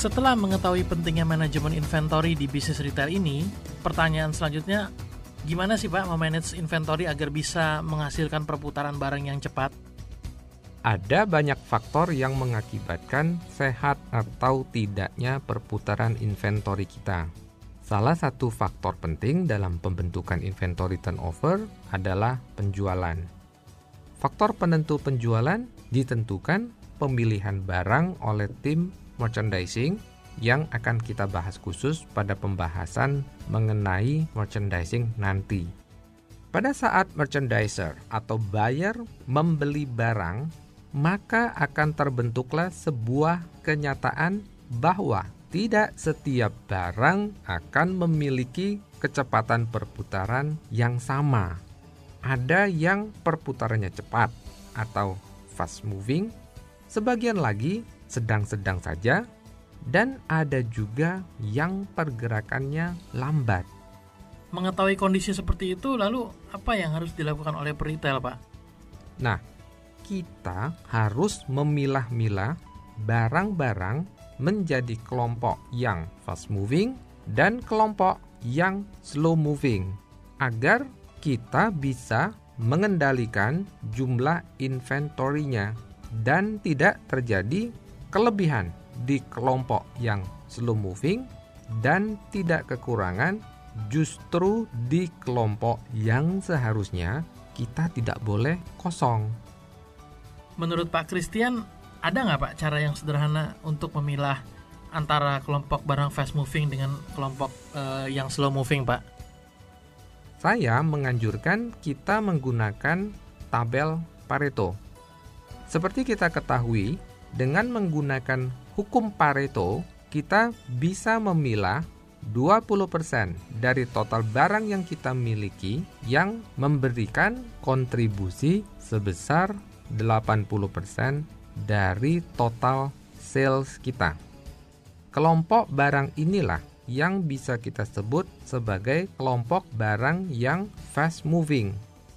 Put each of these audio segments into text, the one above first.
Setelah mengetahui pentingnya manajemen inventory di bisnis retail ini, pertanyaan selanjutnya, gimana sih Pak memanage inventory agar bisa menghasilkan perputaran barang yang cepat? Ada banyak faktor yang mengakibatkan sehat atau tidaknya perputaran inventory kita. Salah satu faktor penting dalam pembentukan inventory turnover adalah penjualan. Faktor penentu penjualan ditentukan pemilihan barang oleh tim merchandising yang akan kita bahas khusus pada pembahasan mengenai merchandising nanti. Pada saat merchandiser atau buyer membeli barang, maka akan terbentuklah sebuah kenyataan bahwa tidak setiap barang akan memiliki kecepatan perputaran yang sama. Ada yang perputarannya cepat atau fast moving, sebagian lagi sedang-sedang saja, dan ada juga yang pergerakannya lambat. Mengetahui kondisi seperti itu, lalu apa yang harus dilakukan oleh peritel, Pak? Nah, kita harus memilah-milah barang-barang menjadi kelompok yang fast moving dan kelompok yang slow moving agar kita bisa mengendalikan jumlah inventory-nya dan tidak terjadi kelebihan di kelompok yang slow moving dan tidak kekurangan justru di kelompok yang seharusnya kita tidak boleh kosong. Menurut Pak Christian, ada nggak Pak cara yang sederhana untuk memilah antara kelompok barang fast moving dengan kelompok uh, yang slow moving Pak? Saya menganjurkan kita menggunakan tabel Pareto. Seperti kita ketahui, dengan menggunakan hukum Pareto, kita bisa memilah 20% dari total barang yang kita miliki yang memberikan kontribusi sebesar 80% dari total sales kita. Kelompok barang inilah yang bisa kita sebut sebagai kelompok barang yang fast moving.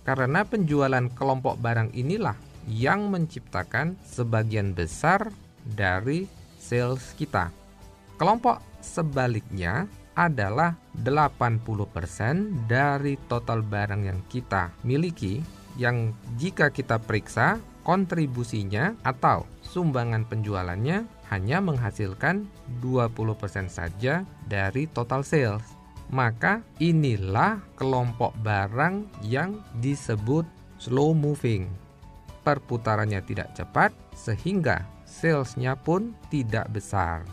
Karena penjualan kelompok barang inilah yang menciptakan sebagian besar dari sales kita. Kelompok sebaliknya adalah 80% dari total barang yang kita miliki yang jika kita periksa kontribusinya atau sumbangan penjualannya hanya menghasilkan 20% saja dari total sales. Maka inilah kelompok barang yang disebut slow moving perputarannya tidak cepat sehingga salesnya pun tidak besar.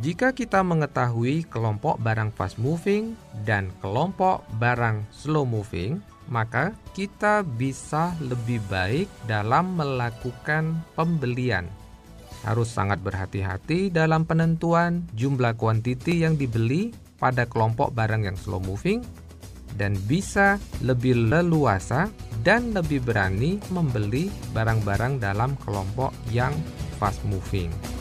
Jika kita mengetahui kelompok barang fast moving dan kelompok barang slow moving, maka kita bisa lebih baik dalam melakukan pembelian. Harus sangat berhati-hati dalam penentuan jumlah kuantiti yang dibeli pada kelompok barang yang slow moving dan bisa lebih leluasa dan lebih berani membeli barang-barang dalam kelompok yang fast moving.